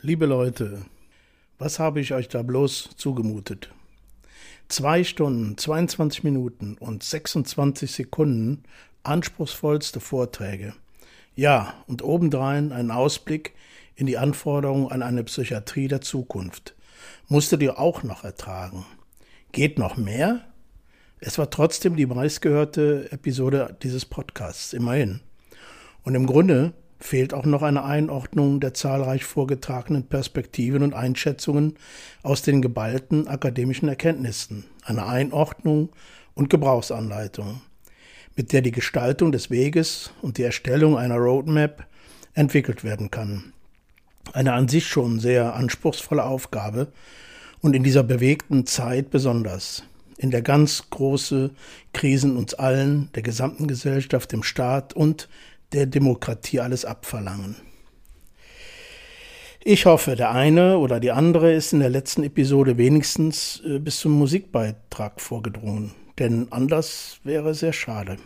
Liebe Leute, was habe ich euch da bloß zugemutet? Zwei Stunden, 22 Minuten und 26 Sekunden anspruchsvollste Vorträge. Ja, und obendrein ein Ausblick in die Anforderungen an eine Psychiatrie der Zukunft. Musstet ihr auch noch ertragen. Geht noch mehr? Es war trotzdem die meistgehörte Episode dieses Podcasts, immerhin. Und im Grunde fehlt auch noch eine Einordnung der zahlreich vorgetragenen Perspektiven und Einschätzungen aus den geballten akademischen Erkenntnissen, eine Einordnung und Gebrauchsanleitung, mit der die Gestaltung des Weges und die Erstellung einer Roadmap entwickelt werden kann. Eine an sich schon sehr anspruchsvolle Aufgabe und in dieser bewegten Zeit besonders, in der ganz große Krisen uns allen, der gesamten Gesellschaft, dem Staat und der Demokratie alles abverlangen. Ich hoffe, der eine oder die andere ist in der letzten Episode wenigstens äh, bis zum Musikbeitrag vorgedrungen, denn anders wäre sehr schade.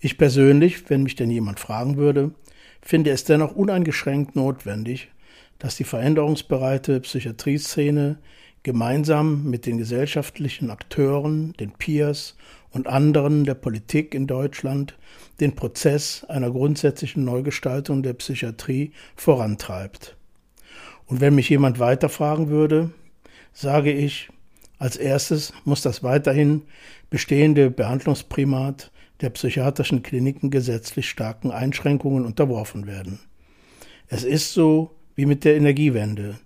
Ich persönlich, wenn mich denn jemand fragen würde, finde es dennoch uneingeschränkt notwendig, dass die veränderungsbereite Psychiatrieszene gemeinsam mit den gesellschaftlichen Akteuren, den Peers und anderen der Politik in Deutschland den Prozess einer grundsätzlichen Neugestaltung der Psychiatrie vorantreibt. Und wenn mich jemand weiterfragen würde, sage ich, als erstes muss das weiterhin bestehende Behandlungsprimat der psychiatrischen Kliniken gesetzlich starken Einschränkungen unterworfen werden. Es ist so wie mit der Energiewende.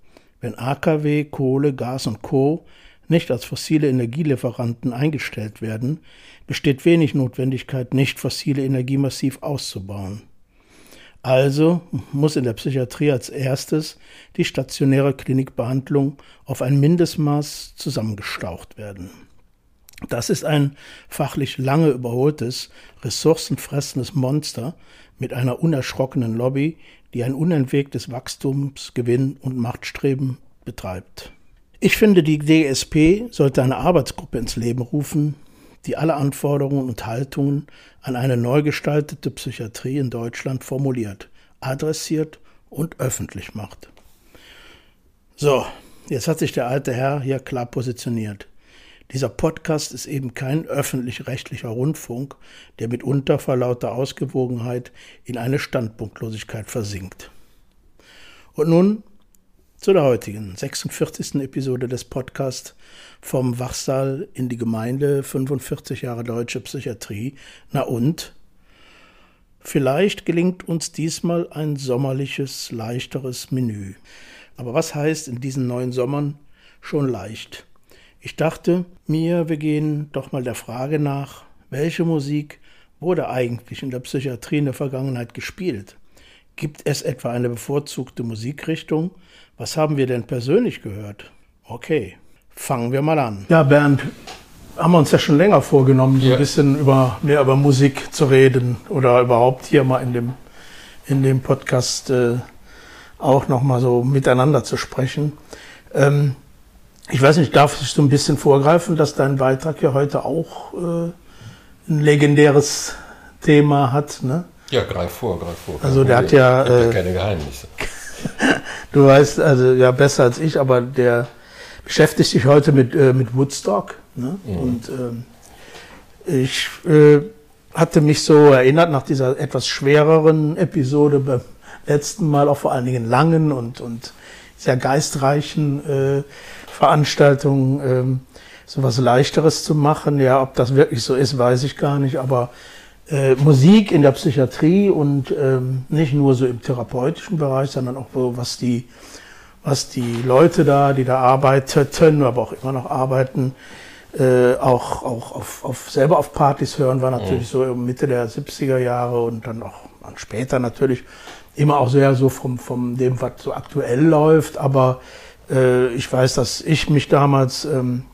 Wenn AKW, Kohle, Gas und Co nicht als fossile Energielieferanten eingestellt werden, besteht wenig Notwendigkeit, nicht fossile Energie massiv auszubauen. Also muss in der Psychiatrie als erstes die stationäre Klinikbehandlung auf ein Mindestmaß zusammengestaucht werden. Das ist ein fachlich lange überholtes, ressourcenfressendes Monster mit einer unerschrockenen Lobby, die ein unentwegtes Wachstumsgewinn und Machtstreben betreibt. Ich finde, die DSP sollte eine Arbeitsgruppe ins Leben rufen, die alle Anforderungen und Haltungen an eine neu gestaltete Psychiatrie in Deutschland formuliert, adressiert und öffentlich macht. So, jetzt hat sich der alte Herr hier klar positioniert. Dieser Podcast ist eben kein öffentlich-rechtlicher Rundfunk, der mitunter vor lauter Ausgewogenheit in eine Standpunktlosigkeit versinkt. Und nun zu der heutigen 46. Episode des Podcasts vom Wachsaal in die Gemeinde 45 Jahre deutsche Psychiatrie. Na und? Vielleicht gelingt uns diesmal ein sommerliches, leichteres Menü. Aber was heißt in diesen neuen Sommern schon leicht? Ich dachte mir, wir gehen doch mal der Frage nach, welche Musik wurde eigentlich in der Psychiatrie in der Vergangenheit gespielt? Gibt es etwa eine bevorzugte Musikrichtung? Was haben wir denn persönlich gehört? Okay, fangen wir mal an. Ja, Bernd, haben wir uns ja schon länger vorgenommen, so ja. ein bisschen über, mehr über Musik zu reden oder überhaupt hier mal in dem, in dem Podcast äh, auch nochmal so miteinander zu sprechen. Ähm, ich weiß nicht, darf ich so ein bisschen vorgreifen, dass dein Beitrag ja heute auch äh, ein legendäres Thema hat, ne? Ja, greif vor, greif vor. Also der hat ja, äh, keine Geheimnisse. du weißt, also ja besser als ich, aber der beschäftigt sich heute mit, äh, mit Woodstock. Ne? Mhm. Und äh, ich äh, hatte mich so erinnert nach dieser etwas schwereren Episode beim letzten Mal, auch vor allen Dingen langen und, und sehr geistreichen äh, Veranstaltungen, ähm, so was Leichteres zu machen. Ja, ob das wirklich so ist, weiß ich gar nicht, aber äh, Musik in der Psychiatrie und ähm, nicht nur so im therapeutischen Bereich, sondern auch so, was die, was die Leute da, die da arbeiteten, aber auch immer noch arbeiten, äh, auch, auch auf, auf, selber auf Partys hören, war natürlich mhm. so Mitte der 70er Jahre und dann auch später natürlich immer auch sehr so vom, vom dem, was so aktuell läuft, aber äh, ich weiß, dass ich mich damals ähm,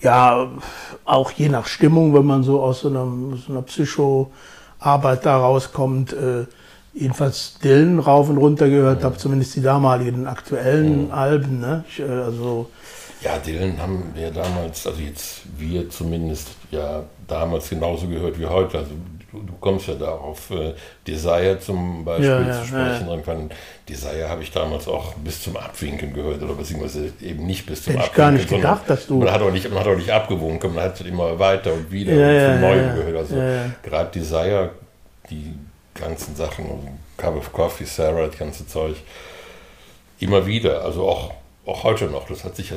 ja, auch je nach Stimmung, wenn man so aus so einer, so einer Psychoarbeit da rauskommt, äh, jedenfalls Dillen rauf und runter gehört habe, zumindest die damaligen aktuellen mhm. Alben. Ne? Ich, äh, also Ja, Dylan haben wir damals, also jetzt wir zumindest, ja damals genauso gehört wie heute. Also du, kommst ja darauf, äh, Desire zum Beispiel Ja, ja, zu sprechen. ja. Desire habe ich damals auch bis zum Abwinken gehört, oder beziehungsweise eben nicht bis zum Hätte ich Abwinken. gar nicht gedacht, dass du- Man hat auch nicht, man hat auch nicht abgewunken, man hat immer weiter und wieder Ja, und von Neuem gehört. Also gerade Desire, die ganzen Sachen, Cup of Coffee, Sarah, das ganze Zeug, immer wieder, also auch, auch heute noch. Das hat sich ja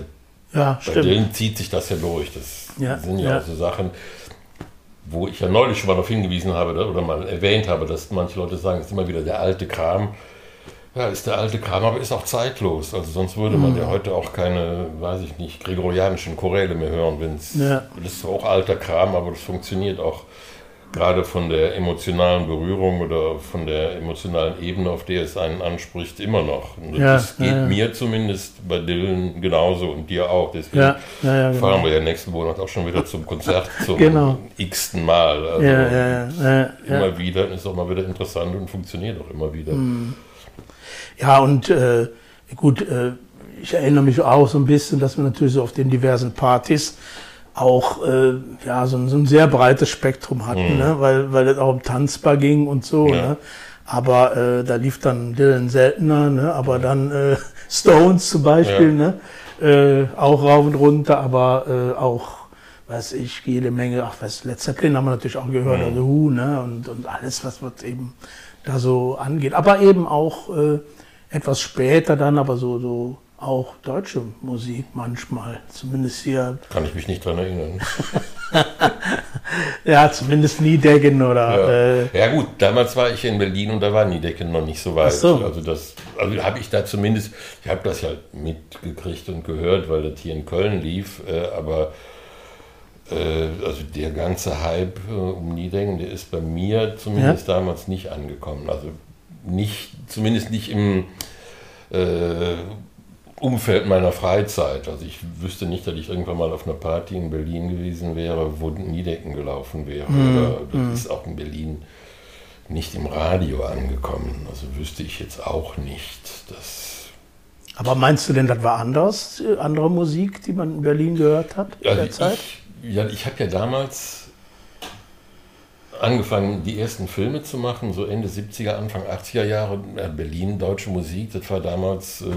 Ja, bei stimmt. Dylan zieht sich das ja durch. Das Ja, sind ja, ja. auch so Sachen, wo ich ja neulich schon mal darauf hingewiesen habe oder- oder mal erwähnt habe, dass manche Leute sagen, es ist immer wieder der alte Kram. Ja, ist der alte Kram, aber ist auch zeitlos. Also sonst würde man Mhm. ja heute auch keine, weiß ich nicht, gregorianischen Choräle mehr hören, wenn es Ja. das ist auch alter Kram, aber das funktioniert auch gerade von der emotionalen Berührung oder von der emotionalen Ebene, auf der es einen anspricht, immer noch. Und Ja, das geht ja, ja. mir zumindest bei Dylan genauso und dir auch. Deswegen genau. fahren wir ja nächsten Monat auch schon wieder zum Konzert zum Genau. x-ten Mal. Also Ja, ja, ja, ja, ja. immer wieder ist auch mal wieder interessant und funktioniert auch immer wieder. Mhm. Ja, und äh, gut, äh, ich erinnere mich auch so ein bisschen, dass wir natürlich so auf den diversen Partys auch äh, ja, so, ein, so ein sehr breites Spektrum hatten, ne? weil, weil es auch um Tanzbar ging und so. Ja. Ne? Aber äh, da lief dann Dylan seltener, ne? aber dann äh, Stones zum Beispiel, ne? äh, auch rauf und runter, aber äh, auch, weiß ich, jede Menge, ach, was, Led Zeppelin haben wir natürlich auch gehört, also Who, ne? und, und alles, was, was eben da so angeht. Aber eben auch äh, etwas später dann, aber so, so auch deutsche Musik manchmal, zumindest hier, Kann ich mich nicht dran erinnern. ja, zumindest Niedecken oder, Ja. äh, ja gut, damals war ich in Berlin und da war Niedecken noch nicht so weit. So. Also das, also habe ich da zumindest, ich habe das ja mitgekriegt und gehört, weil das hier in Köln lief, äh, aber äh, also der ganze Hype äh, um Niedecken, der ist bei mir zumindest damals nicht angekommen. Also nicht, zumindest nicht im äh, Umfeld meiner Freizeit. Also ich wüsste nicht, dass ich irgendwann mal auf einer Party in Berlin gewesen wäre, wo Niedecken gelaufen wäre. Oder das ist auch in Berlin nicht im Radio angekommen. Also wüsste ich jetzt auch nicht. Das, aber meinst du denn, das war anders, andere Musik, die man in Berlin gehört hat in also der Zeit? ich, ja, ich habe ja damals angefangen, die ersten Filme zu machen, so Ende 70er, Anfang 80er Jahre. Ja, Berlin, deutsche Musik, das war damals äh,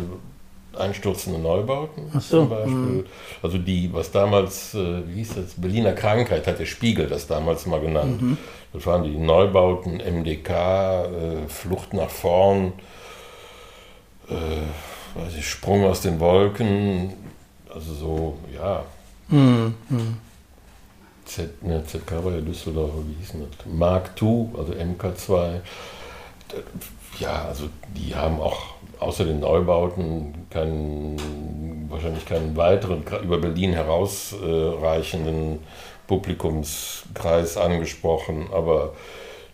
einstürzende Neubauten so, zum Beispiel. Also die, was damals, äh, wie hieß das, Berliner Krankheit, hat der Spiegel das damals mal genannt. Mhm. Das waren die Neubauten, MDK, äh, Flucht nach vorn, äh, ich, Sprung aus den Wolken, also so, ja, Hm, Z, ne, ZK war ja Düsseldorf, wie hieß das? Mark II, also MK2. Ja, also die haben auch außer den Neubauten keinen, wahrscheinlich keinen weiteren über Berlin herausreichenden Publikumskreis angesprochen, aber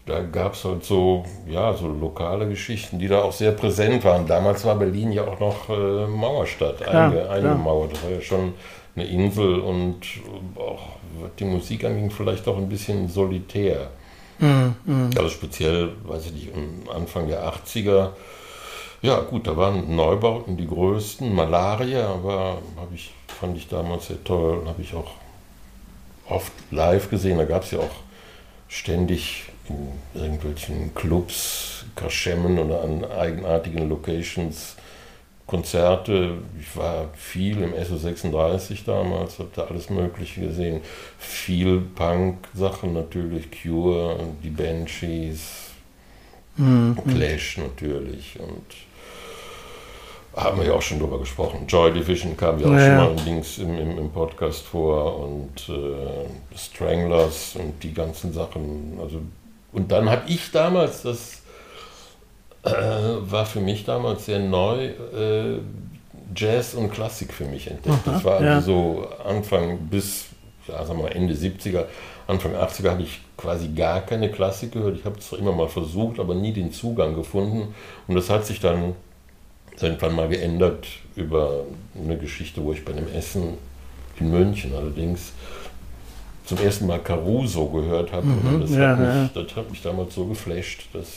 da gab es halt so, ja, so lokale Geschichten, die da auch sehr präsent waren. Damals war Berlin ja auch noch äh, Mauerstadt, Klar, einge, eingemauert. Das war ja schon eine Insel und auch was die Musik anging, vielleicht auch ein bisschen solitär. hm, hm. Also speziell, weiß ich nicht, Anfang der 80er. Ja, gut, da waren Neubauten die größten. Malaria aber habe ich, fand ich damals sehr toll. Habe ich auch oft live gesehen. Da gab es ja auch ständig in irgendwelchen Clubs, Kaschemmen oder an eigenartigen Locations Konzerte. Ich war viel im SO36 damals, habe da alles Mögliche gesehen. Viel Punk-Sachen natürlich, Cure, die Banshees, Hm, Clash natürlich und haben wir ja auch schon drüber gesprochen. Joy Division kam ja auch Ja, schon mal links im, im, im Podcast vor und äh, Stranglers und die ganzen Sachen. Also, und dann habe ich damals, das äh, war für mich damals sehr neu, äh, Jazz und Klassik für mich entdeckt. Aha, das war also ja. so Anfang bis, ja, sagen wir mal Ende 70er, Anfang 80er habe ich quasi gar keine Klassik gehört. Ich habe es zwar immer mal versucht, aber nie den Zugang gefunden. Und das hat sich dann irgendwann mal geändert über eine Geschichte, wo ich bei einem Essen in München allerdings zum ersten Mal Caruso gehört habe. Und das, Mhm, ja, hat mich, ja. das hat mich damals so geflasht, dass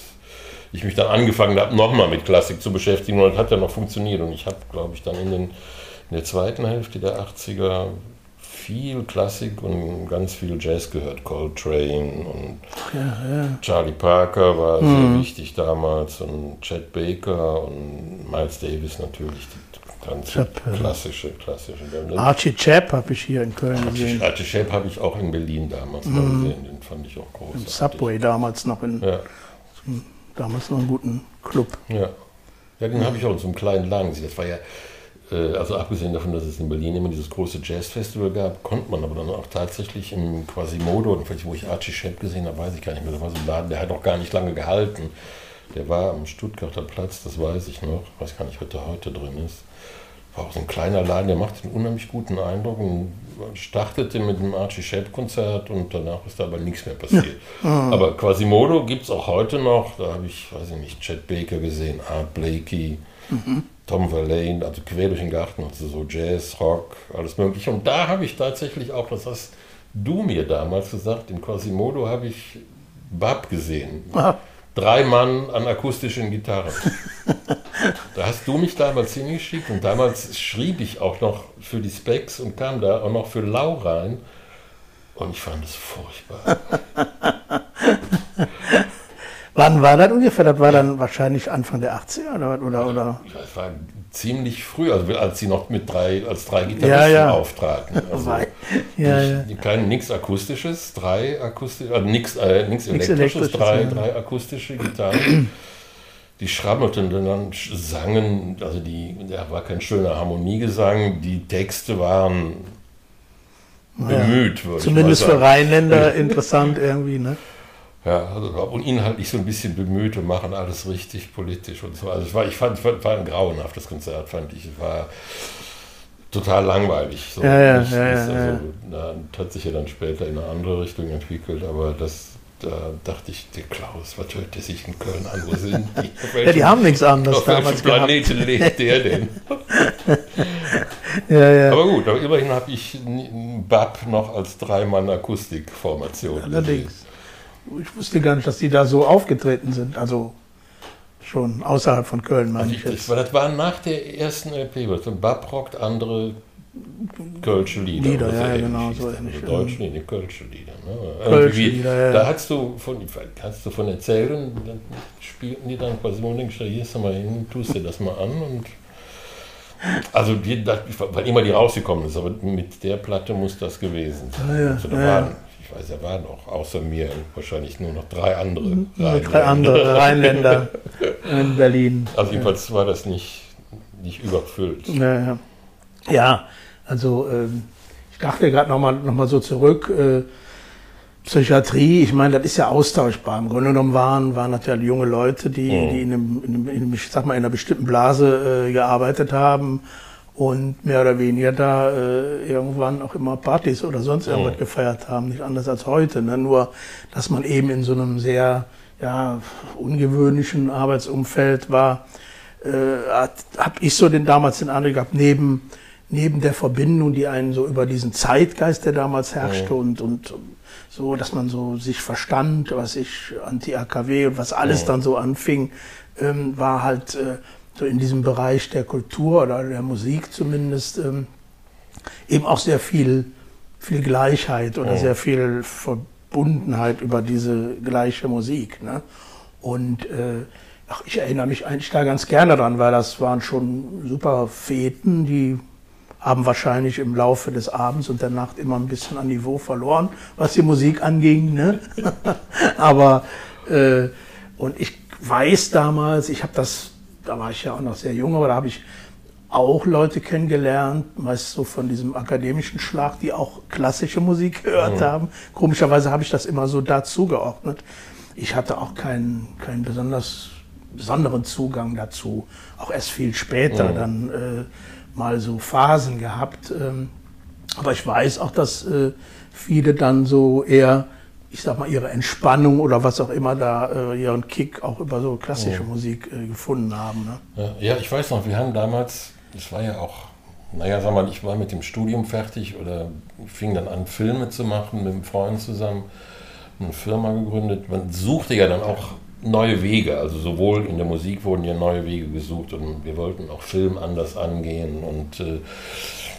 ich mich dann angefangen habe, nochmal mit Klassik zu beschäftigen. Und das hat ja noch funktioniert. Und ich habe, glaube ich, dann in den in der zweiten Hälfte der 80er viel Klassik und ganz viel Jazz gehört. Coltrane und ja, ja. Charlie Parker war mhm. sehr wichtig damals und Chet Baker und Miles Davis natürlich. Die ganz hab, klassische, klassische. Archie Chap habe ich hier in Köln gesehen. Archie Chap habe ich auch in Berlin damals mhm. mal gesehen. Den fand ich auch groß. Im Subway damals noch in. Ja. Damals noch einen guten Club. Ja. Ja, den habe ich auch in so einem kleinen Laden gesehen. Das war ja also abgesehen davon, dass es in Berlin immer dieses große Jazzfestival gab, konnte man aber dann auch tatsächlich im Quasimodo, wo ich Archie Shepp gesehen habe, weiß ich gar nicht mehr, da war so ein Laden, der hat auch gar nicht lange gehalten. Der war am Stuttgarter Platz, das weiß ich noch, ich weiß gar nicht, was da heute drin ist. War auch so ein kleiner Laden, der macht einen unheimlich guten Eindruck und startete mit dem Archie Shepp-Konzert und danach ist da aber nichts mehr passiert. Ja. Aber Quasimodo gibt es auch heute noch, da habe ich, weiß ich nicht, Chet Baker gesehen, Art Blakey, mhm. Tom Verlaine, also quer durch den Garten, also so Jazz, Rock, alles mögliche. Und da habe ich tatsächlich auch, das hast du mir damals gesagt, in Quasimodo habe ich Bab gesehen. Aha. Drei Mann an akustischen Gitarren. da hast du mich damals hingeschickt und damals schrieb ich auch noch für die Specs und kam da auch noch für Lau rein. Und ich fand es furchtbar. Wann war das ungefähr? Das war dann wahrscheinlich Anfang der 80er oder? oder, oder? Das war ziemlich früh, also als sie noch mit drei, als drei Gitarristen ja, ja. auftraten. Also ja, ja. Kein nichts akustisches, drei akustische, also nichts äh, nix elektrisches, drei, drei akustische Gitarren. Die schrammelten dann, sangen, also die, da war kein schöner Harmoniegesang, die Texte waren bemüht, würde Zumindest für Rheinländer interessant irgendwie, ne? Ja, also, und inhaltlich so ein bisschen bemüht und machen alles richtig politisch und so. Also es war, ich fand, es war ein grauenhaftes Konzert, fand ich. Es war total langweilig. So. Ja, ja, nicht, ja, ja, also, ja. Hat sich ja dann später in eine andere Richtung entwickelt, aber das, da dachte ich, der Klaus, was hört der sich in Köln an? Wo sind die? ja, die haben nichts anderes auf damals welchem Planeten gehabt. lebt der denn? ja, ja. Aber gut, aber immerhin habe ich BAP noch als Dreimann-Akustikformation Allerdings ich wusste gar nicht, dass die da so aufgetreten sind. Also schon außerhalb von Köln, meine also ich, jetzt. Das war nach der ersten LP, was Bab rockt andere Kölsche Lieder. Lieder, ja, genau, so ähnlich. Also Deutsche, nee, Kölsche Lieder. Ne? Kölsche Lieder, ja. Da hast du von, kannst du von erzählen, dann spielten die dann quasi und denkst, hier ist mal hin, tust dir das mal an und also die, das, weil immer die rausgekommen ist, aber mit der Platte muss das gewesen sein. Ah, ja, also da ja, waren weiß, da waren auch außer mir wahrscheinlich nur noch drei andere mhm, Rheinländer. Drei andere Rheinländer in Berlin. Also jedenfalls war das nicht, nicht überfüllt. Ja, ja. ja also ähm, ich dachte gerade nochmal noch mal so zurück. Äh, Psychiatrie, ich meine, das ist ja austauschbar. Im Grunde genommen waren, waren natürlich junge Leute, die, mhm. die in, einem, in, einem, in, einem, ich sag mal, in einer bestimmten Blase äh, gearbeitet haben und mehr oder weniger da äh, irgendwann auch immer Partys oder sonst irgendwas oh. gefeiert haben, nicht anders als heute. Ne? Nur, dass man eben in so einem sehr ja, ungewöhnlichen Arbeitsumfeld war, äh, habe ich so den damals den Eindruck gehabt, neben, neben der Verbindung, die einen so über diesen Zeitgeist, der damals herrschte oh. und, und so, dass man so sich verstand, was ich Anti-AKW und was alles oh. dann so anfing, ähm, war halt äh, so in diesem Bereich der Kultur oder der Musik zumindest ähm, eben auch sehr viel, viel Gleichheit oder oh. sehr viel Verbundenheit über diese gleiche Musik. Ne? Und äh, ach, ich erinnere mich eigentlich da ganz gerne dran, weil das waren schon super Feten, die haben wahrscheinlich im Laufe des Abends und der Nacht immer ein bisschen an Niveau verloren, was die Musik anging. Ne? Aber äh, und ich weiß damals, ich habe das da war ich ja auch noch sehr jung, aber da habe ich auch Leute kennengelernt, meist so von diesem akademischen Schlag, die auch klassische Musik gehört mhm. haben. Komischerweise habe ich das immer so dazu geordnet. Ich hatte auch keinen, keinen besonders besonderen Zugang dazu. Auch erst viel später mhm. dann äh, mal so Phasen gehabt. Ähm, aber ich weiß auch, dass äh, viele dann so eher ich sag mal, ihre Entspannung oder was auch immer da, äh, ihren Kick auch über so klassische oh. Musik äh, gefunden haben. Ne? Ja, ich weiß noch, wir haben damals, das war ja auch, naja, sag mal, ich war mit dem Studium fertig oder fing dann an, Filme zu machen mit einem Freund zusammen, eine Firma gegründet. Man suchte ja dann auch neue Wege. Also sowohl in der Musik wurden ja neue Wege gesucht und wir wollten auch Film anders angehen. Und äh,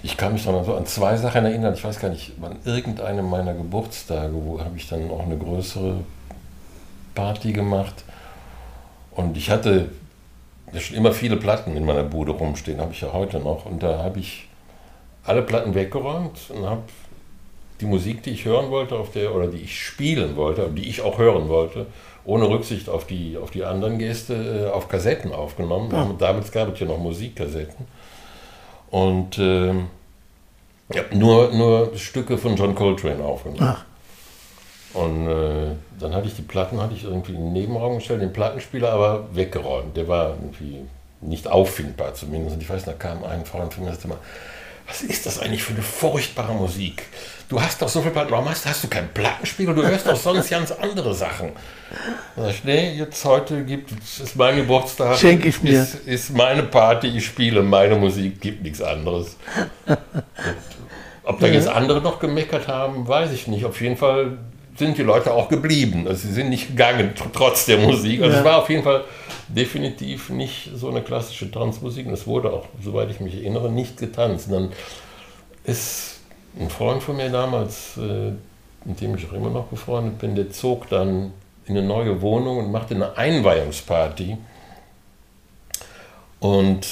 ich kann mich noch so an zwei Sachen erinnern. Ich weiß gar nicht, an irgendeinem meiner Geburtstage, wo habe ich dann auch eine größere Party gemacht. Und ich hatte schon immer viele Platten in meiner Bude rumstehen, habe ich ja heute noch. Und da habe ich alle Platten weggeräumt und habe die Musik, die ich hören wollte, auf der, oder die ich spielen wollte, die ich auch hören wollte, ohne Rücksicht auf die, auf die anderen Gäste, äh, auf Kassetten aufgenommen. Ja. Damals gab es ja noch Musikkassetten. Und äh, ja, nur, nur Stücke von John Coltrane aufgenommen. Ach. Und äh, dann hatte ich die Platten, hatte ich irgendwie in den Nebenraum gestellt, den Plattenspieler aber weggeräumt. Der war irgendwie nicht auffindbar zumindest. Und ich weiß, da kam ein mir und sagte mal, was ist das eigentlich für eine furchtbare Musik? Du hast doch so viel Platten, warum hast, hast du keinen Plattenspiegel? Du hörst doch sonst ganz andere Sachen. Da ich, nee, jetzt heute gibt es ist mein Geburtstag. Schenke ich mir. Ist, ist meine Party, ich spiele meine Musik, gibt nichts anderes. Und ob da jetzt andere noch gemeckert haben, weiß ich nicht. Auf jeden Fall sind die Leute auch geblieben. Also sie sind nicht gegangen, trotz der Musik. Also ja. es war auf jeden Fall definitiv nicht so eine klassische Tanzmusik. Und es wurde auch, soweit ich mich erinnere, nicht getanzt. Und dann ist ein Freund von mir damals, äh, mit dem ich auch immer noch befreundet bin, der zog dann in eine neue Wohnung und machte eine Einweihungsparty. Und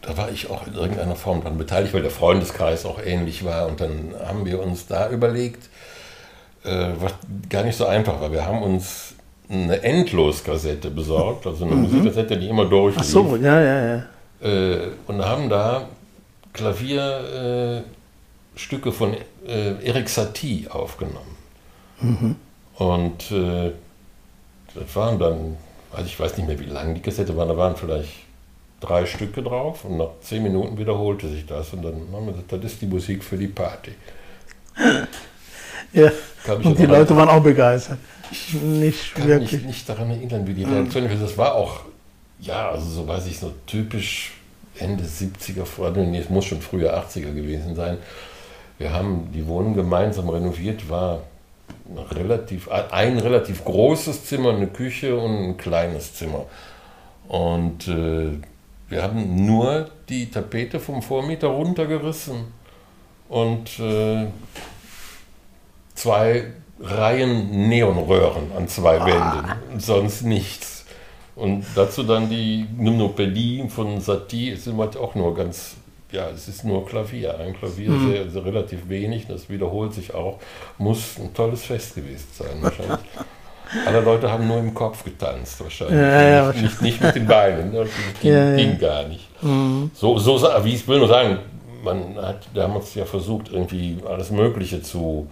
da war ich auch in irgendeiner Form daran beteiligt, weil der Freundeskreis auch ähnlich war. Und dann haben wir uns da überlegt, was gar nicht so einfach war. Wir haben uns eine Endloskassette besorgt, also eine mhm. Musikkassette, die immer durchlief. Ach so, ja, ja, ja. Äh, und haben da Klavierstücke äh, von äh, Eric Satie aufgenommen. Mhm. Und äh, das waren dann, also ich weiß nicht mehr, wie lang die Kassette war, da waren vielleicht drei Stücke drauf und nach zehn Minuten wiederholte sich das und dann haben wir gesagt, das ist die Musik für die Party. Ja. Und die Leute waren auch begeistert. Ich nicht kann wirklich. mich nicht daran erinnern, wie die Reaktion war. Das war auch, ja, also so weiß ich, so typisch Ende 70er, nee, es muss schon früher 80er gewesen sein. Wir haben die Wohnung gemeinsam renoviert, war relativ, ein relativ großes Zimmer, eine Küche und ein kleines Zimmer. Und äh, wir haben nur die Tapete vom Vormieter runtergerissen und äh, zwei Reihen Neonröhren an zwei ah. Wänden, sonst nichts. Und dazu dann die Gymnopädie von Satie, es sind halt auch nur ganz, ja, es ist nur Klavier, ein Klavier mhm. sehr, sehr, relativ wenig, das wiederholt sich auch, muss ein tolles Fest gewesen sein wahrscheinlich. Alle Leute haben nur im Kopf getanzt wahrscheinlich, ja, ja, nicht, nicht, nicht, mit den Beinen, das ging, ja, ging gar nicht. Mhm. So, so, wie ich will nur sagen, man hat damals ja versucht, irgendwie alles Mögliche zu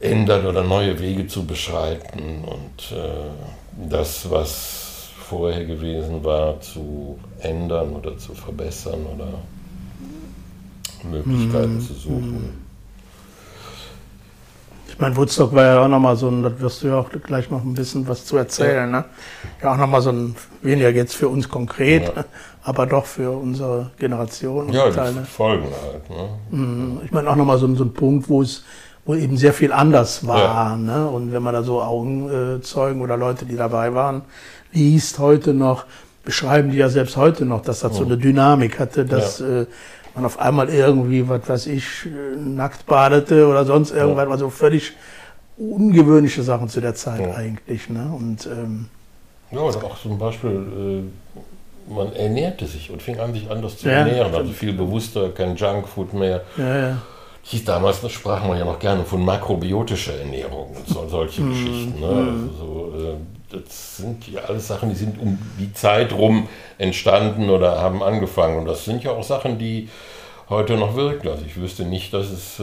ändern oder neue Wege zu beschreiten und äh, das, was vorher gewesen war, zu ändern oder zu verbessern oder Möglichkeiten mhm. zu suchen. Ich meine, Woodstock war ja auch nochmal so ein, das wirst du ja auch gleich noch ein bisschen was zu erzählen, ja. ne? Ja, auch nochmal so ein, weniger jetzt für uns konkret, ja. aber doch für unsere Generation. Ja, die Folgen halt. Ne? Mhm. Ich meine auch nochmal so, so ein Punkt, wo es wo eben sehr viel anders war. Ja. Ne? Und wenn man da so Augenzeugen oder Leute, die dabei waren, liest heute noch, beschreiben die ja selbst heute noch, dass das so eine Dynamik hatte, dass ja. äh, man auf einmal irgendwie, was weiß ich, nackt badete oder sonst irgendwas, ja. also völlig ungewöhnliche Sachen zu der Zeit ja. eigentlich. Ne? Und, ähm, ja, oder auch zum Beispiel, äh, man ernährte sich und fing an, sich anders zu ernähren, also viel bewusster, kein Junkfood mehr. Ja, ja hieß damals, das sprach man ja noch gerne von makrobiotischer Ernährung und so, solche mm, Geschichten. Ne? Mm. Also so, äh, das sind ja alles Sachen, die sind um die Zeit rum entstanden oder haben angefangen. Und das sind ja auch Sachen, die heute noch wirken. Also ich wüsste nicht, dass es, äh,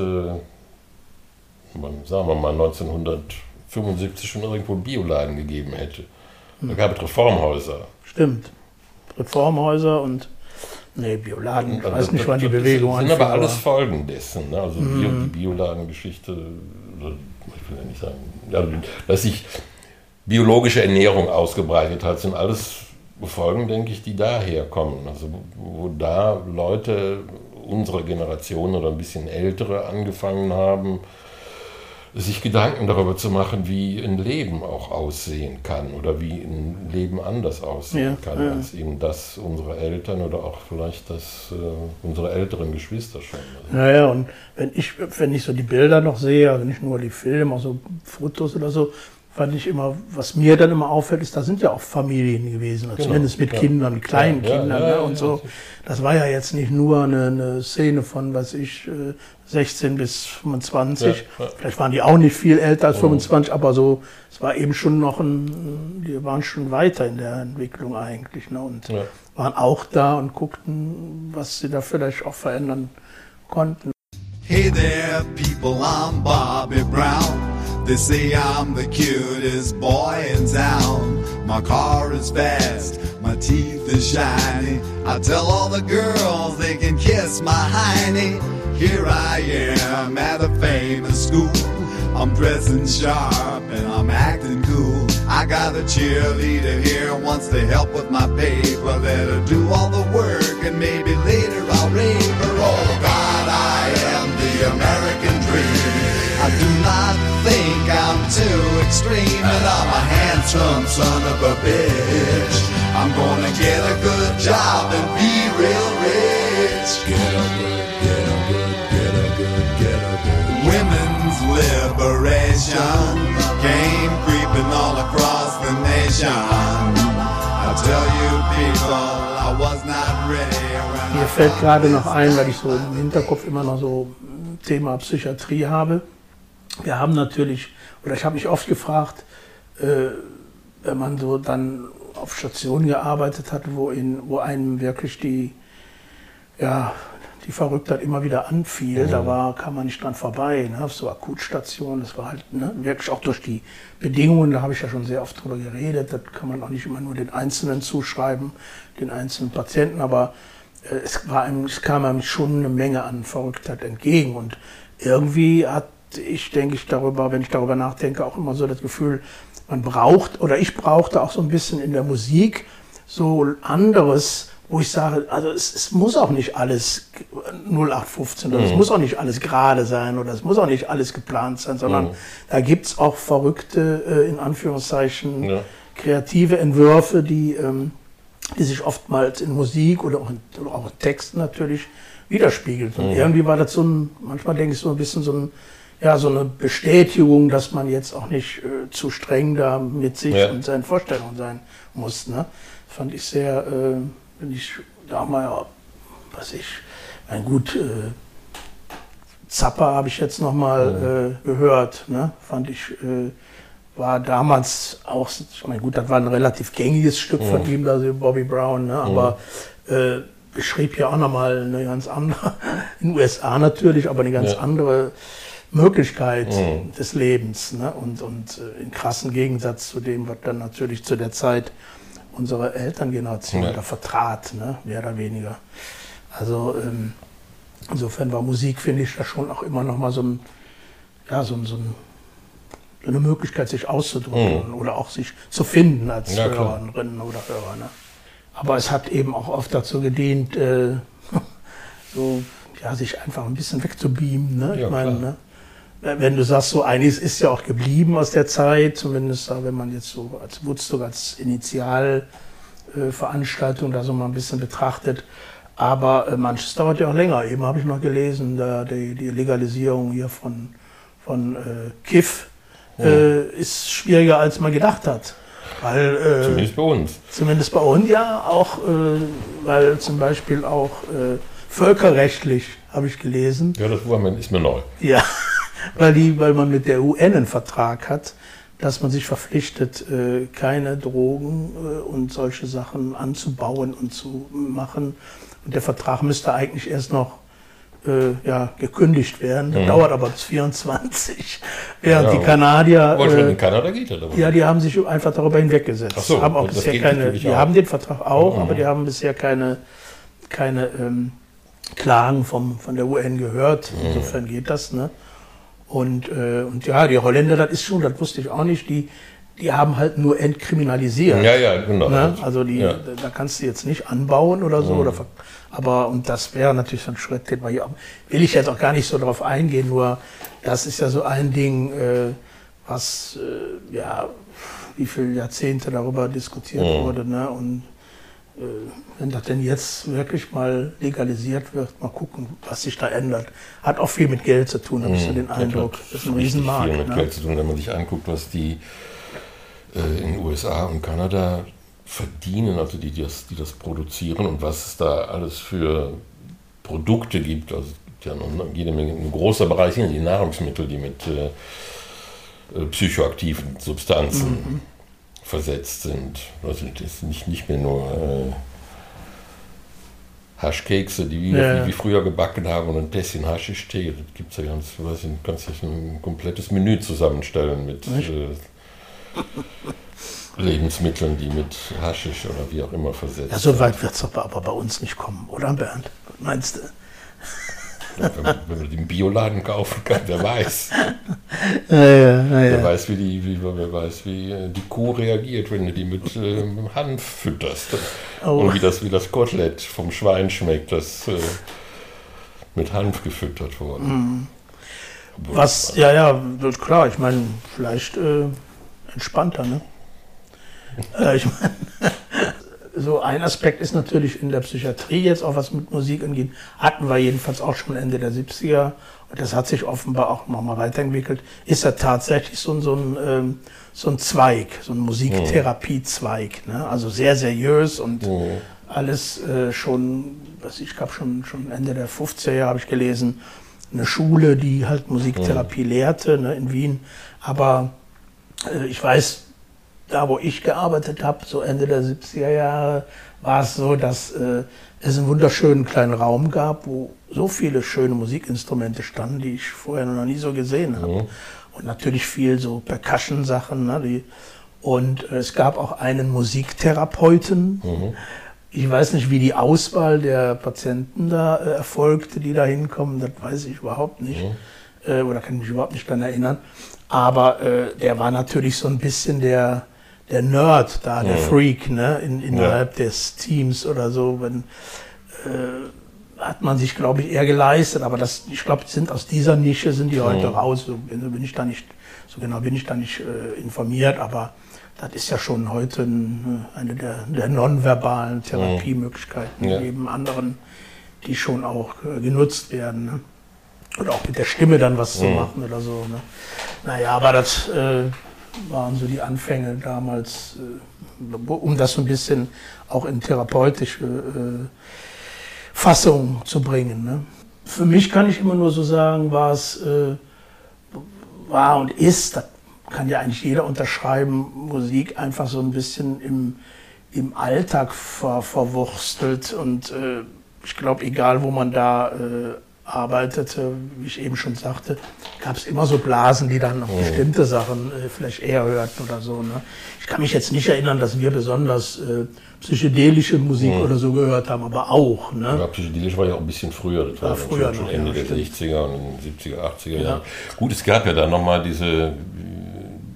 man, sagen wir mal, 1975 schon irgendwo Bioladen gegeben hätte. Da hm. gab es Reformhäuser. Stimmt. Reformhäuser und Nee, Bioladen, ich also weiß nicht, wann die Bewegung Das sind aber alles Folgen dessen. Ne? Also. Bio, die Bioladengeschichte, ich will ja nicht sagen, also, dass sich biologische Ernährung ausgebreitet hat, sind alles Folgen, denke ich, die daher kommen. Also wo da Leute unserer Generation oder ein bisschen ältere angefangen haben, sich Gedanken darüber zu machen, wie ein Leben auch aussehen kann oder wie ein Leben anders aussehen ja, kann, ja. als eben das unserer Eltern oder auch vielleicht das äh, unserer älteren Geschwister schon. Naja, und wenn ich, wenn ich so die Bilder noch sehe, also nicht nur die Filme, auch so Fotos oder so, fand ich immer, was mir dann immer auffällt, ist, da sind ja auch Familien gewesen, genau. zumindest mit ja. Kindern, kleinen ja, Kindern ja, ne, und so. Das war ja jetzt nicht nur eine, eine Szene von, was ich, 16 äh, bis 25. Vielleicht waren die auch nicht viel älter als 25, aber so, es war eben schon noch ein, die waren schon weiter in der Entwicklung eigentlich, ne, und waren auch da und guckten, was sie da vielleicht auch verändern konnten. Hey there, people, I'm Bobby Brown. They say I'm the cutest boy in town. My car is fast, my teeth are shiny. I tell all the girls they can kiss my hiney. Here I am at a famous school. I'm dressing sharp and I'm acting cool. I got a cheerleader here wants to help with my paper. Let her do all the work and maybe later I'll rave her. Oh God, I am the American dream. I do not think I'm too extreme, but I'm a handsome son of a bitch. I'm gonna get a good job and be real rich. Get a good, get a good, get a good, get a good. Women's liberation came creeping all across the nation. I tell you people, I was not ready. Mir fällt gerade noch ein, weil ich so im Hinterkopf immer noch so mm, Thema Psychiatrie habe. Wir haben natürlich, oder ich habe mich oft gefragt, äh, wenn man so dann auf Stationen gearbeitet hat, wo, in, wo einem wirklich die, ja, die Verrücktheit immer wieder anfiel, mhm. da war, kam man nicht dran vorbei, ne, auf so Akutstationen, das war halt ne, wirklich auch durch die Bedingungen, da habe ich ja schon sehr oft drüber geredet, das kann man auch nicht immer nur den Einzelnen zuschreiben, den einzelnen Patienten, aber äh, es, war einem, es kam einem schon eine Menge an Verrücktheit entgegen und irgendwie hat ich, denke ich, darüber, wenn ich darüber nachdenke, auch immer so das Gefühl, man braucht, oder ich brauchte auch so ein bisschen in der Musik so anderes, wo ich sage, also es, es muss auch nicht alles 0815 oder mhm. es muss auch nicht alles gerade sein oder es muss auch nicht alles geplant sein, sondern mhm. da gibt's auch verrückte, äh, in Anführungszeichen, ja. kreative Entwürfe, die, ähm, die sich oftmals in Musik oder auch in, auch in Texten natürlich widerspiegelt. Und mhm. irgendwie war das so ein, manchmal denke ich so ein bisschen so ein ja, so eine Bestätigung, dass man jetzt auch nicht äh, zu streng da mit sich ja. und seinen Vorstellungen sein muss. Ne? Fand ich sehr, äh, wenn ich da mal, was ich, mein gut, äh, Zappa habe ich jetzt nochmal mhm. äh, gehört, ne? fand ich, äh, war damals auch, ich meine, gut, das war ein relativ gängiges Stück mhm. von ihm, also Bobby Brown, ne? aber mhm. äh, beschrieb ja auch nochmal eine ganz andere, in den USA natürlich, aber eine ganz ja. andere Möglichkeit mhm. des Lebens. Ne? Und, und äh, in krassen Gegensatz zu dem, was dann natürlich zu der Zeit unsere Elterngeneration ja. da vertrat, ne? mehr oder weniger. Also ähm, insofern war Musik, finde ich, da schon auch immer noch mal so, ein, ja, so, so, ein, so eine Möglichkeit, sich auszudrücken mhm. oder auch sich zu finden als ja, Hörerinnen oder Hörer. Ne? Aber es hat eben auch oft dazu gedient, äh, so, ja, sich einfach ein bisschen wegzubeamen. Ne? Ja, ich meine, ne? Wenn du sagst, so einiges ist ja auch geblieben aus der Zeit, zumindest wenn man jetzt so als Woodstock als Initialveranstaltung da so mal ein bisschen betrachtet. Aber äh, manches dauert ja auch länger. Eben habe ich noch gelesen, da die, die Legalisierung hier von, von äh, Kiff ja. äh, ist schwieriger, als man gedacht hat. Weil, äh, zumindest bei uns. Zumindest bei uns, ja, auch, äh, weil zum Beispiel auch äh, völkerrechtlich habe ich gelesen. Ja, das ist mir neu. Ja, weil, die, weil man mit der UN einen Vertrag hat, dass man sich verpflichtet, äh, keine Drogen äh, und solche Sachen anzubauen und zu machen. Und der Vertrag müsste eigentlich erst noch äh, ja, gekündigt werden. Das mhm. dauert aber bis 24. Während ja, die Kanadier. Äh, in Kanada geht aber. Ja, die haben sich einfach darüber hinweggesetzt. Ach so, haben auch bisher keine, die auch. haben den Vertrag auch, mhm. aber die haben bisher keine, keine ähm, Klagen vom, von der UN gehört. Mhm. Insofern geht das. Ne? Und, äh, und ja, die Holländer, das ist schon, das wusste ich auch nicht, die, die haben halt nur entkriminalisiert. Ja, ja, genau. Ne? Also die, Ja. da kannst du jetzt nicht anbauen oder so. Oder, ver- aber und das wäre natürlich so ein Schritt, den wir hier will ich jetzt auch gar nicht so drauf eingehen. Nur das ist ja so ein Ding, äh, was äh, ja wie viele Jahrzehnte darüber diskutiert wurde. Ne? Und wenn das denn jetzt wirklich mal legalisiert wird, mal gucken, was sich da ändert. Hat auch viel mit Geld zu tun, habe ich so den Eindruck. Das ist ein Riesenmarkt. viel mit Ne? Geld zu tun, wenn man sich anguckt, was die äh, in den USA und Kanada verdienen, also die, die, das, die das produzieren und was es da alles für Produkte gibt. Also es gibt ja noch jede Menge, ein großer Bereich sind die Nahrungsmittel, die mit äh, äh, psychoaktiven Substanzen Mhm. Versetzt sind. Also das nicht, nicht mehr nur äh, Haschkekse, die wie, Ja. wie, früher gebacken haben und ein Tässchen Haschisch-Tee. Das gibt es ja ganz, weiß ich, kannst du ein komplettes Menü zusammenstellen mit äh, Lebensmitteln, die mit Haschisch oder wie auch immer versetzt Ja, so weit wird es aber bei uns nicht kommen, oder Bernd? Meinst du? Wenn, man- den Bioladen kaufen kann, wer weiß. Ja, ja, ja, Wer weiß, wie die, wie, wer weiß, wie äh, die Kuh reagiert, wenn du die mit ähm, Hanf fütterst. Oh. Und wie das, wie das Kotelett vom Schwein schmeckt, das äh, mit Hanf gefüttert wurde. Mhm. Was, ja, ja, wird klar, ich meine, vielleicht äh, entspannter, ne? äh, ich meine, so ein Aspekt ist natürlich in der Psychiatrie jetzt auch was mit Musik angeht. Hatten wir jedenfalls auch schon Ende der 70er und das hat sich offenbar auch nochmal weiterentwickelt. Ist ja tatsächlich so, ein- so, ein, ähm, so ein Zweig, so ein Musiktherapie-Zweig. Ne? Also sehr seriös und Mhm. alles äh, schon, was ich glaube schon, schon Ende der 50er Jahre habe ich gelesen, eine Schule, die halt Musiktherapie lehrte ne, in Wien. Aber äh, ich weiß, da wo ich gearbeitet habe, so Ende der 70er Jahre, war es so, dass äh, es einen wunderschönen kleinen Raum gab, wo so viele schöne Musikinstrumente standen, die ich vorher noch nie so gesehen habe. Und natürlich viel so Percussion-Sachen. Ne, die, und äh, es gab auch einen Musiktherapeuten. Ich weiß nicht, wie die Auswahl der Patienten da äh, erfolgte, die da hinkommen. Das weiß ich überhaupt nicht. Äh, oder kann ich mich überhaupt nicht daran erinnern. Aber äh, der war natürlich so ein bisschen der, der Nerd da, der Freak, ne, in, innerhalb des Teams oder so. Wenn, äh, hat man sich, glaube ich, eher geleistet. Aber das, ich glaube, sind aus dieser Nische sind die heute raus. So bin, bin ich da nicht, so genau bin ich da nicht äh, informiert. Aber das ist ja schon heute ein, eine der, der nonverbalen Therapiemöglichkeiten Ja. neben anderen, die schon auch äh, genutzt werden. Ne? Oder auch mit der Stimme dann was zu machen oder so. Ne? Naja, aber das äh, waren so die Anfänge damals, äh, um das so ein bisschen auch in therapeutische äh, Fassung zu bringen. Ne? Für mich kann ich immer nur so sagen, war es äh, war und ist, das kann ja eigentlich jeder unterschreiben, Musik einfach so ein bisschen im, im Alltag ver, verwurstelt und ich glaube, egal wo man da arbeitete, wie ich eben schon sagte, gab es immer so Blasen, die dann auf bestimmte Sachen äh, vielleicht eher hörten oder so. Ne? Ich kann mich jetzt nicht erinnern, dass wir besonders äh, psychedelische Musik oder so gehört haben, aber auch. Ne? Ja, psychedelisch war ja auch ein bisschen früher, das war, War früher schon, noch, Ende ja, der stimmt. 60er und 70er, 80er Jahre. Gut, es gab ja dann nochmal diese,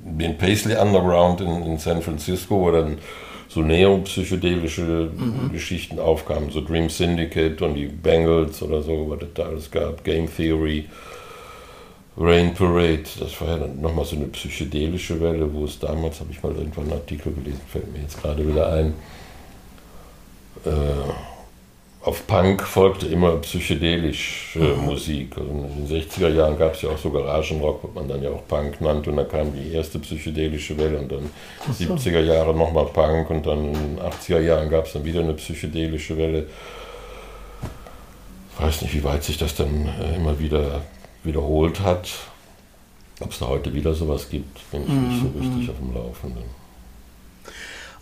den Paisley Underground in, in San Francisco, wo dann so neopsychedelische Mhm. Geschichten aufkamen, so Dream Syndicate und die Bengals oder so, was es da alles gab, Game Theory, Rain Parade, das war ja dann nochmal so eine psychedelische Welle, wo es damals, habe ich mal irgendwann einen Artikel gelesen, fällt mir jetzt gerade wieder ein, äh, auf Punk folgte immer psychedelische Musik. Also in den 60er Jahren gab es ja auch so Garagenrock, was man dann ja auch Punk nannte. Und dann kam die erste psychedelische Welle und dann 70er Jahre nochmal Punk und dann in den 80er Jahren gab es dann wieder eine psychedelische Welle. Ich weiß nicht, wie weit sich das dann äh, immer wieder wiederholt hat. Ob es da heute wieder sowas gibt, bin ich nicht so richtig auf dem Laufenden.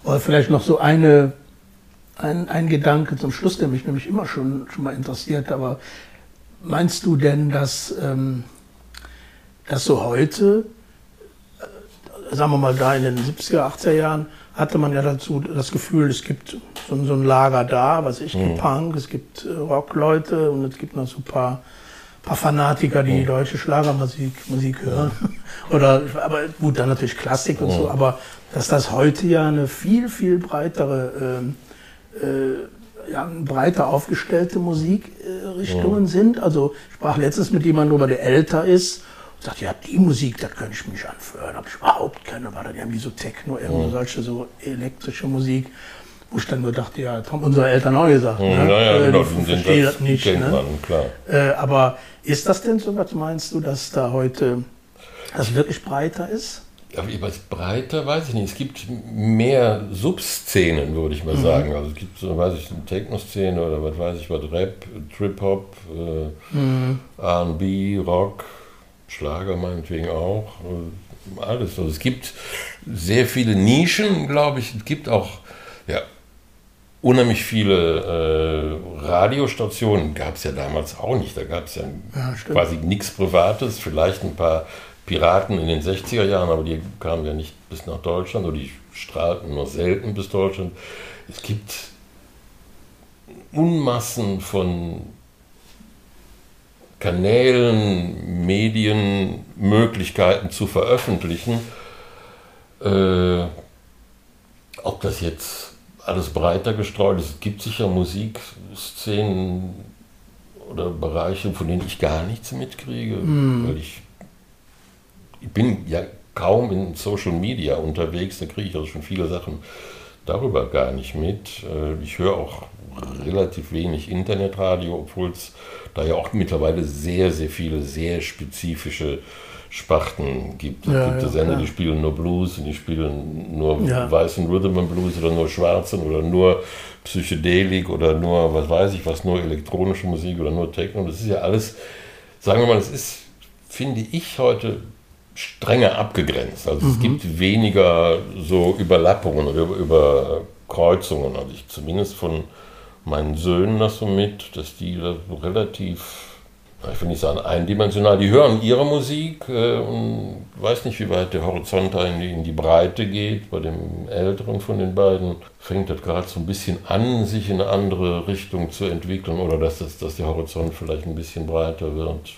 Oder vielleicht noch so eine, ein, ein Gedanke zum Schluss, der mich nämlich immer schon, schon mal interessiert. Aber meinst du denn, dass, ähm, dass so heute, äh, sagen wir mal da in den 70er, 80er Jahren, hatte man ja dazu das Gefühl, es gibt so, ein- so ein Lager da, was ich, gibt Punk, es gibt äh, Rockleute und es gibt noch so ein paar, paar Fanatiker, die deutsche Schlagermusik Musik hören. Oder, aber gut, dann natürlich Klassik und so, aber dass das heute ja eine viel, viel breitere, ähm, äh, ja, breiter aufgestellte Musikrichtungen äh, sind. Also ich sprach letztens mit jemandem drüber, der älter ist und sagte, ja, die Musik, das könnte ich mich anführen. Habe ich überhaupt keine, war dann irgendwie so Techno, irgendwie solche so elektrische Musik wo ich dann nur dachte, ja, das haben unsere Eltern auch gesagt. Ja, ne? ja, Äh, genau, die verstehen das nicht. Ne? Äh, aber ist das denn so, was meinst du, dass da heute das wirklich breiter ist? Aber etwas breiter weiß ich nicht. Es gibt mehr Subszenen, würde ich mal sagen. Also es gibt so, weiß ich, eine Techno-Szene oder was weiß ich, was Rap, Trip-Hop, äh, R&B, Rock, Schlager meinetwegen auch. Äh, alles. Also es gibt sehr viele Nischen, glaube ich. Es gibt auch ja, unheimlich viele äh, Radiostationen. Gab es ja damals auch nicht. Da gab es ja, Ja, quasi nichts Privates. Vielleicht ein paar Piraten in den 60er Jahren, aber die kamen ja nicht bis nach Deutschland oder die strahlten nur selten bis Deutschland. Es gibt Unmassen von Kanälen, Medien, Möglichkeiten zu veröffentlichen. Äh, ob das jetzt alles breiter gestreut ist, es gibt sicher Musikszenen oder Bereiche, von denen ich gar nichts mitkriege, weil ich, ich bin ja kaum in Social Media unterwegs, da kriege ich also schon viele Sachen darüber gar nicht mit. Äh, Ich höre auch relativ wenig Internetradio, obwohl es da ja auch mittlerweile sehr, sehr viele sehr spezifische Sparten gibt. Es Ja, gibt ja, Sender, klar. die spielen nur Blues und die spielen nur Ja. weißen Rhythm and Blues oder nur schwarzen oder nur Psychedelik oder nur, was weiß ich was, nur elektronische Musik oder nur Techno. Das ist ja alles, sagen wir mal, das ist, finde ich, heute strenger abgegrenzt. Also es gibt weniger so Überlappungen oder Über- Überkreuzungen. Also ich zumindest von meinen Söhnen das so mit, dass die da so relativ, ich will nicht sagen eindimensional, die hören ihre Musik äh, und weiß nicht, wie weit der Horizont da in die, in die Breite geht. Bei dem Älteren von den beiden fängt das gerade so ein bisschen an, sich in eine andere Richtung zu entwickeln oder dass, das, dass der Horizont vielleicht ein bisschen breiter wird.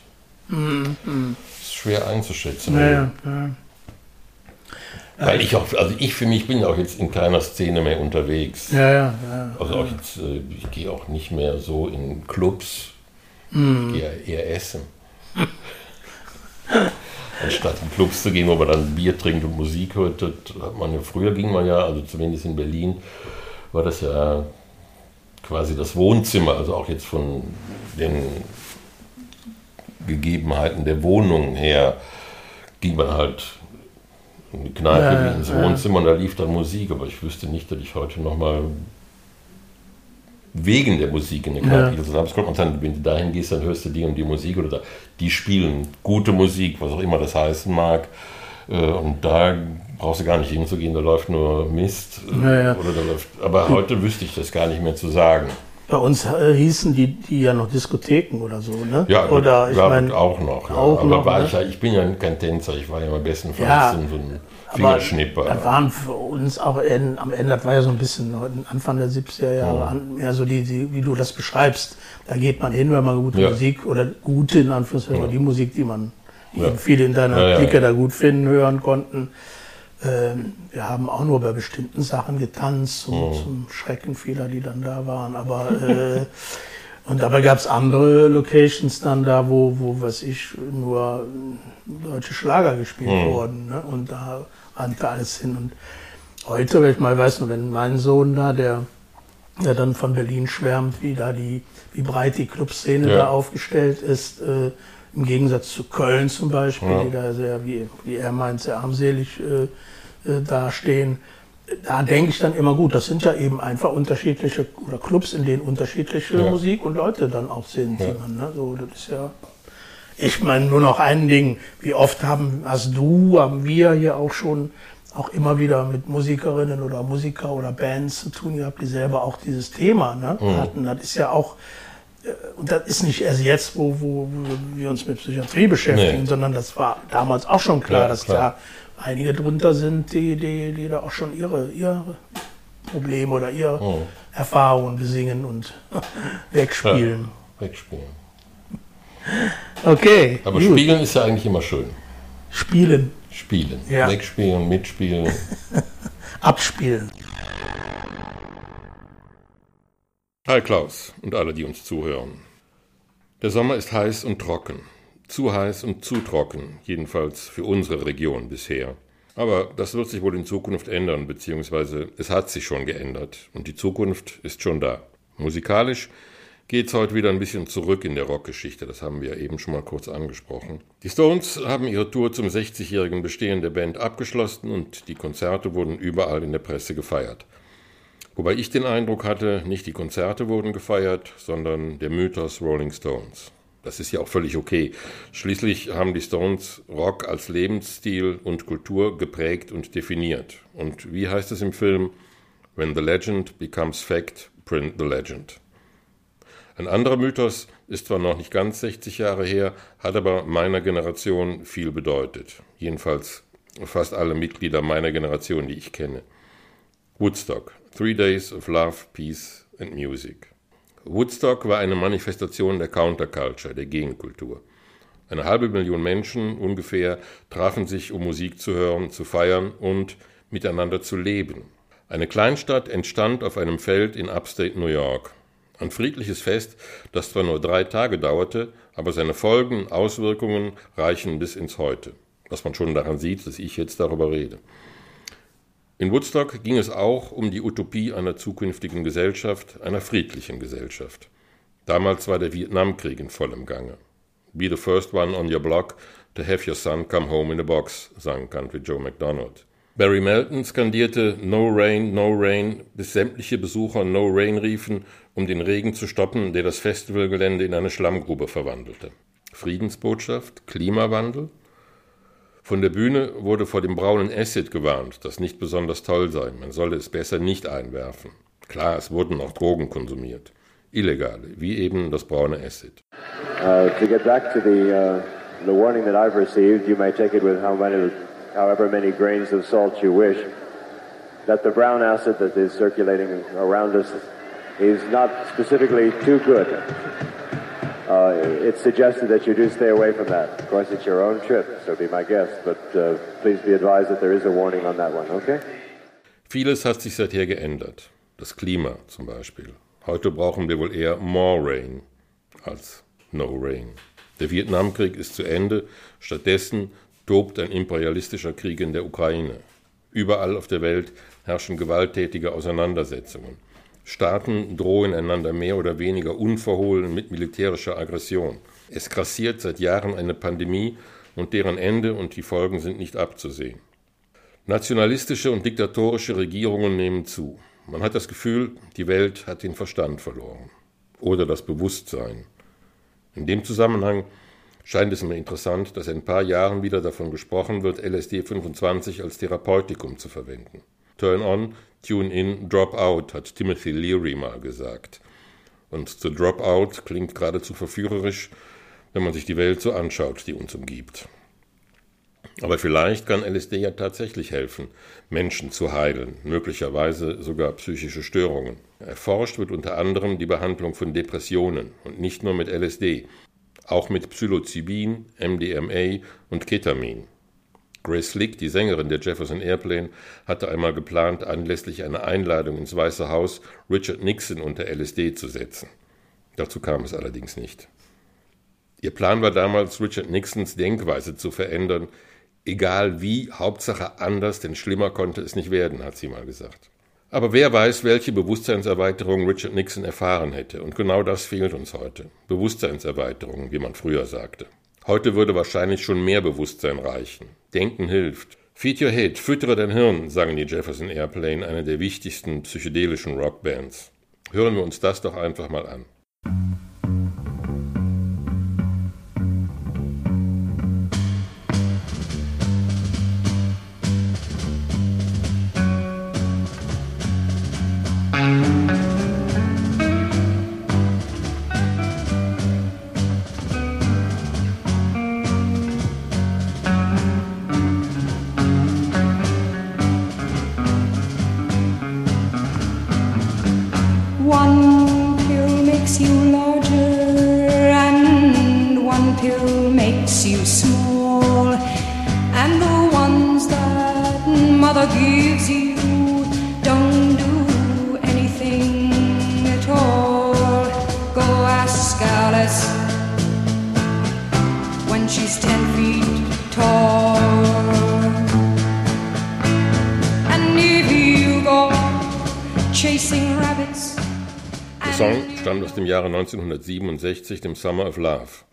Ist schwer einzuschätzen. Ja, ja, ja. Weil ich auch, also ich für mich bin auch jetzt in keiner Szene mehr unterwegs. Ja, ja, ja. Also auch jetzt, äh, ich gehe auch nicht mehr so in Clubs. Mhm. Ich gehe eher essen. Anstatt in Clubs zu gehen, wo man dann Bier trinkt und Musik hört, das hat man ja, früher ging man ja, also zumindest in Berlin, war das ja quasi das Wohnzimmer, also auch jetzt von den Gegebenheiten der Wohnung her, ging man halt in die Kneipe Ja, ins ja. Wohnzimmer und da lief dann Musik, aber ich wüsste nicht, dass ich heute nochmal wegen der Musik in der Kneipe Ja. Also das kommt man dann, wenn du dahin gehst, dann hörst du die und die Musik oder da, die spielen gute Musik, was auch immer das heißen mag. Äh, Und da brauchst du gar nicht hinzugehen, da läuft nur Mist. äh, Ja, ja. Oder da läuft, aber heute wüsste ich das gar nicht mehr zu sagen. Bei uns äh, hießen die, die ja noch Diskotheken oder so, ne? Ja, oder ich ja, meine, auch noch. Ja. auch aber noch, war ne? ich, ja, ich bin ja kein Tänzer, ich war ja mal bestenfalls Ja, so ein Fingerschnipper. das waren für uns auch in, am Ende, das war ja so ein bisschen Anfang der 70er Jahre, an, mehr so die, die, wie du das beschreibst. Da geht man hin, wenn man gute Ja. Musik oder gute, in Anführungszeichen, die Musik, die man, die Ja. viele in deiner Ja, ja, Clique ja. da gut finden, hören konnten. Ähm, wir haben auch nur bei bestimmten Sachen getanzt, zum, zum Schrecken vieler, die dann da waren. Aber äh, und dabei gab es andere Locations dann da, wo, wo was ich, nur deutsche Schlager gespielt wurden. Ne? Und da rannte alles hin. Und heute, wenn ich mal weiß, wenn mein Sohn da, der, der dann von Berlin schwärmt, wie da die, wie breit die Clubszene Ja. da aufgestellt ist, äh, im Gegensatz zu Köln zum Beispiel, Ja. die da sehr, wie, wie er meint, sehr armselig äh, äh, dastehen. Da denke ich dann immer gut, das sind ja eben einfach unterschiedliche oder Clubs, in denen unterschiedliche Ja. Musik und Leute dann auch sind. Ja. Man, ne? so, das ist ja. Ich meine nur noch ein Ding, wie oft haben, hast du, haben wir hier auch schon auch immer wieder mit Musikerinnen oder Musiker oder Bands zu tun gehabt, die selber auch dieses Thema ne, hatten. Das ist ja auch, und das ist nicht erst jetzt, wo, wo, wir uns mit Psychiatrie beschäftigen, Nee. sondern das war damals auch schon klar, Ja, dass klar. da einige drunter sind, die, die, die da auch schon ihre, ihre Probleme oder ihre Oh. Erfahrungen besingen und wegspielen. Wegspielen. Okay. Aber gut. spielen ist ja eigentlich immer schön. Spielen. Spielen. Ja. Wegspielen, mitspielen. Abspielen. Hi Klaus und alle, die uns zuhören. Der Sommer ist heiß und trocken. Zu heiß und zu trocken, jedenfalls für unsere Region bisher. Aber das wird sich wohl in Zukunft ändern, beziehungsweise es hat sich schon geändert und die Zukunft ist schon da. Musikalisch geht's heute wieder ein bisschen zurück in der Rockgeschichte, das haben wir eben schon mal kurz angesprochen. Die Stones haben ihre Tour zum 60-jährigen Bestehen der Band abgeschlossen und die Konzerte wurden überall in der Presse gefeiert. Wobei ich den Eindruck hatte, nicht die Konzerte wurden gefeiert, sondern der Mythos Rolling Stones. Das ist ja auch völlig okay. Schließlich haben die Stones Rock als Lebensstil und Kultur geprägt und definiert. Und wie heißt es im Film? When the legend becomes fact, print the legend. Ein anderer Mythos ist zwar noch nicht ganz 60 Jahre her, hat aber meiner Generation viel bedeutet. Jedenfalls fast alle Mitglieder meiner Generation, die ich kenne. Woodstock. Three Days of Love, Peace and Music. Woodstock war eine Manifestation der Counterculture, der Gegenkultur. Eine halbe Million Menschen ungefähr trafen sich, um Musik zu hören, zu feiern und miteinander zu leben. Eine Kleinstadt entstand auf einem Feld in Upstate New York. Ein friedliches Fest, das zwar nur drei Tage dauerte, aber seine Folgen, Auswirkungen reichen bis ins Heute. Was man schon daran sieht, dass ich jetzt darüber rede. In Woodstock ging es auch um die Utopie einer zukünftigen Gesellschaft, einer friedlichen Gesellschaft. Damals war der Vietnamkrieg in vollem Gange. Be the first one on your block to have your son come home in a box, sang Country Joe McDonald. Barry Melton skandierte No Rain, No Rain, bis sämtliche Besucher No Rain riefen, um den Regen zu stoppen, der das Festivalgelände in eine Schlammgrube verwandelte. Friedensbotschaft, Klimawandel? Von der Bühne wurde vor dem braunen Acid gewarnt, das nicht besonders toll sei. Man solle es besser nicht einwerfen. Klar, es wurden auch Drogen konsumiert. Illegale, wie eben das braune Acid. Uh, to get back to the, uh, the warning that I've received, you may take it with how many, however many grains of salt you wish, that the brown acid that is circulating around us is not specifically too good. Uh, it's suggested that you do stay away from that. Of course, it's your own trip, so be my guest, but uh, please be advised that there is a warning on that one, okay? Vieles hat sich seither geändert. Das Klima zum Beispiel. Heute brauchen wir wohl eher more rain als no rain. Der Vietnamkrieg ist zu Ende. Stattdessen tobt ein imperialistischer Krieg in der Ukraine. Überall auf der Welt herrschen gewalttätige Auseinandersetzungen. Staaten drohen einander mehr oder weniger unverhohlen mit militärischer Aggression. Es grassiert seit Jahren eine Pandemie und deren Ende und die Folgen sind nicht abzusehen. Nationalistische und diktatorische Regierungen nehmen zu. Man hat das Gefühl, die Welt hat den Verstand verloren oder das Bewusstsein. In dem Zusammenhang scheint es mir interessant, dass in ein paar Jahren wieder davon gesprochen wird, LSD 25 als Therapeutikum zu verwenden. Turn on, tune in, drop out, hat Timothy Leary mal gesagt. Und zu drop out klingt geradezu verführerisch, wenn man sich die Welt so anschaut, die uns umgibt. Aber vielleicht kann LSD ja tatsächlich helfen, Menschen zu heilen, möglicherweise sogar psychische Störungen. Erforscht wird unter anderem die Behandlung von Depressionen und nicht nur mit LSD, auch mit Psilocybin, MDMA und Ketamin. Grace Slick, die Sängerin der Jefferson Airplane, hatte einmal geplant, anlässlich einer Einladung ins Weiße Haus Richard Nixon unter LSD zu setzen. Dazu kam es allerdings nicht. Ihr Plan war damals, Richard Nixons Denkweise zu verändern, egal wie, Hauptsache anders, denn schlimmer konnte es nicht werden, hat sie mal gesagt. Aber wer weiß, welche Bewusstseinserweiterung Richard Nixon erfahren hätte. Und genau das fehlt uns heute. Bewusstseinserweiterung, wie man früher sagte. Heute würde wahrscheinlich schon mehr Bewusstsein reichen. Denken hilft. Feed your head, füttere dein Hirn, sagen die Jefferson Airplane, eine der wichtigsten psychedelischen Rockbands. Hören wir uns das doch einfach mal an. 1967, dem Summer of Love.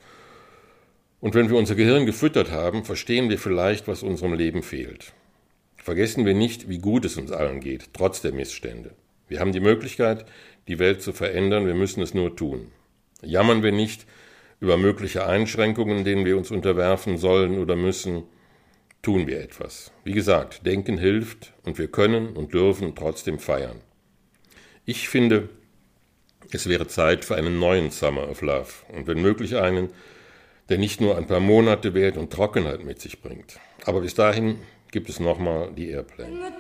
Und wenn wir unser Gehirn gefüttert haben, verstehen wir vielleicht, was unserem Leben fehlt. Vergessen wir nicht, wie gut es uns allen geht, trotz der Missstände. Wir haben die Möglichkeit, die Welt zu verändern, wir müssen es nur tun. Jammern wir nicht über mögliche Einschränkungen, denen wir uns unterwerfen sollen oder müssen, tun wir etwas. Wie gesagt, Denken hilft und wir können und dürfen trotzdem feiern. Ich finde, es wäre Zeit für einen neuen Summer of Love und wenn möglich einen, der nicht nur ein paar Monate währt und Trockenheit mit sich bringt. Aber bis dahin gibt es nochmal die Airplane.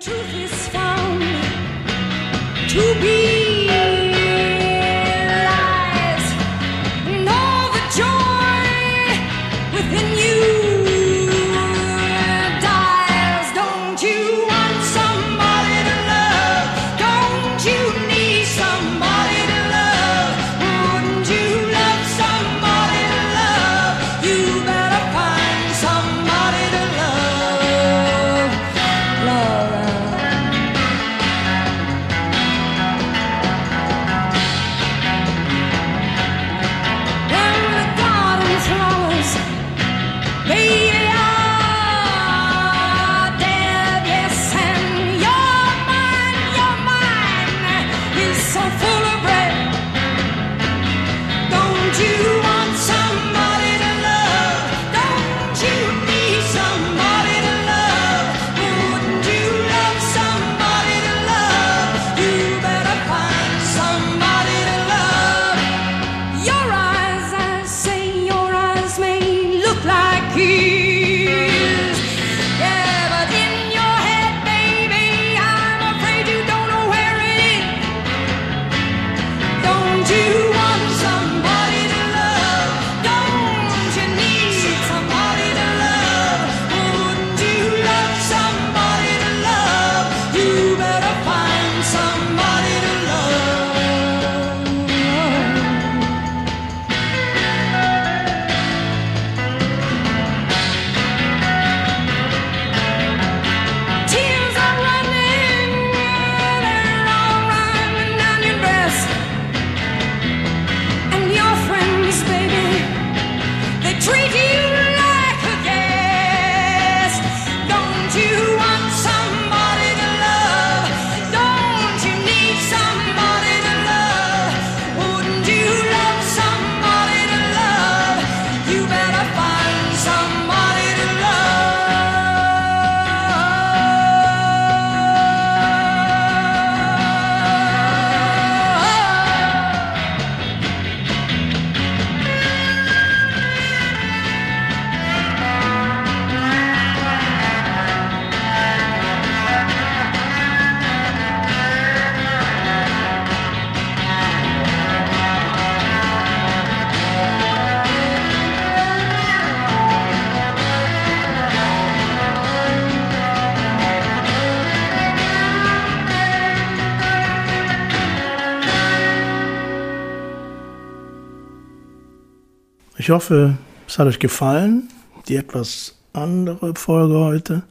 Ich hoffe, es hat euch gefallen. Die etwas andere Folge heute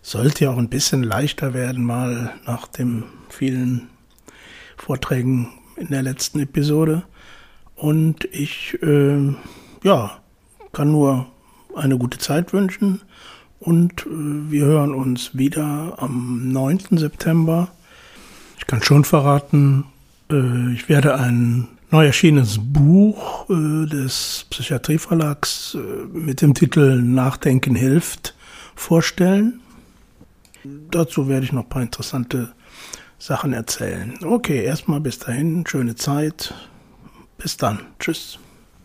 sollte ja auch ein bisschen leichter werden, mal nach den vielen Vorträgen in der letzten Episode. Und ich, äh, ja, kann nur eine gute Zeit wünschen. Und äh, wir hören uns wieder am 9. September. Ich kann schon verraten, äh, ich werde ein neu erschienenes Buch äh, des Psychiatrieverlags äh, mit dem Titel Nachdenken hilft vorstellen. Dazu werde ich noch ein paar interessante Sachen erzählen. Okay, erstmal bis dahin, schöne Zeit. Bis dann. Tschüss.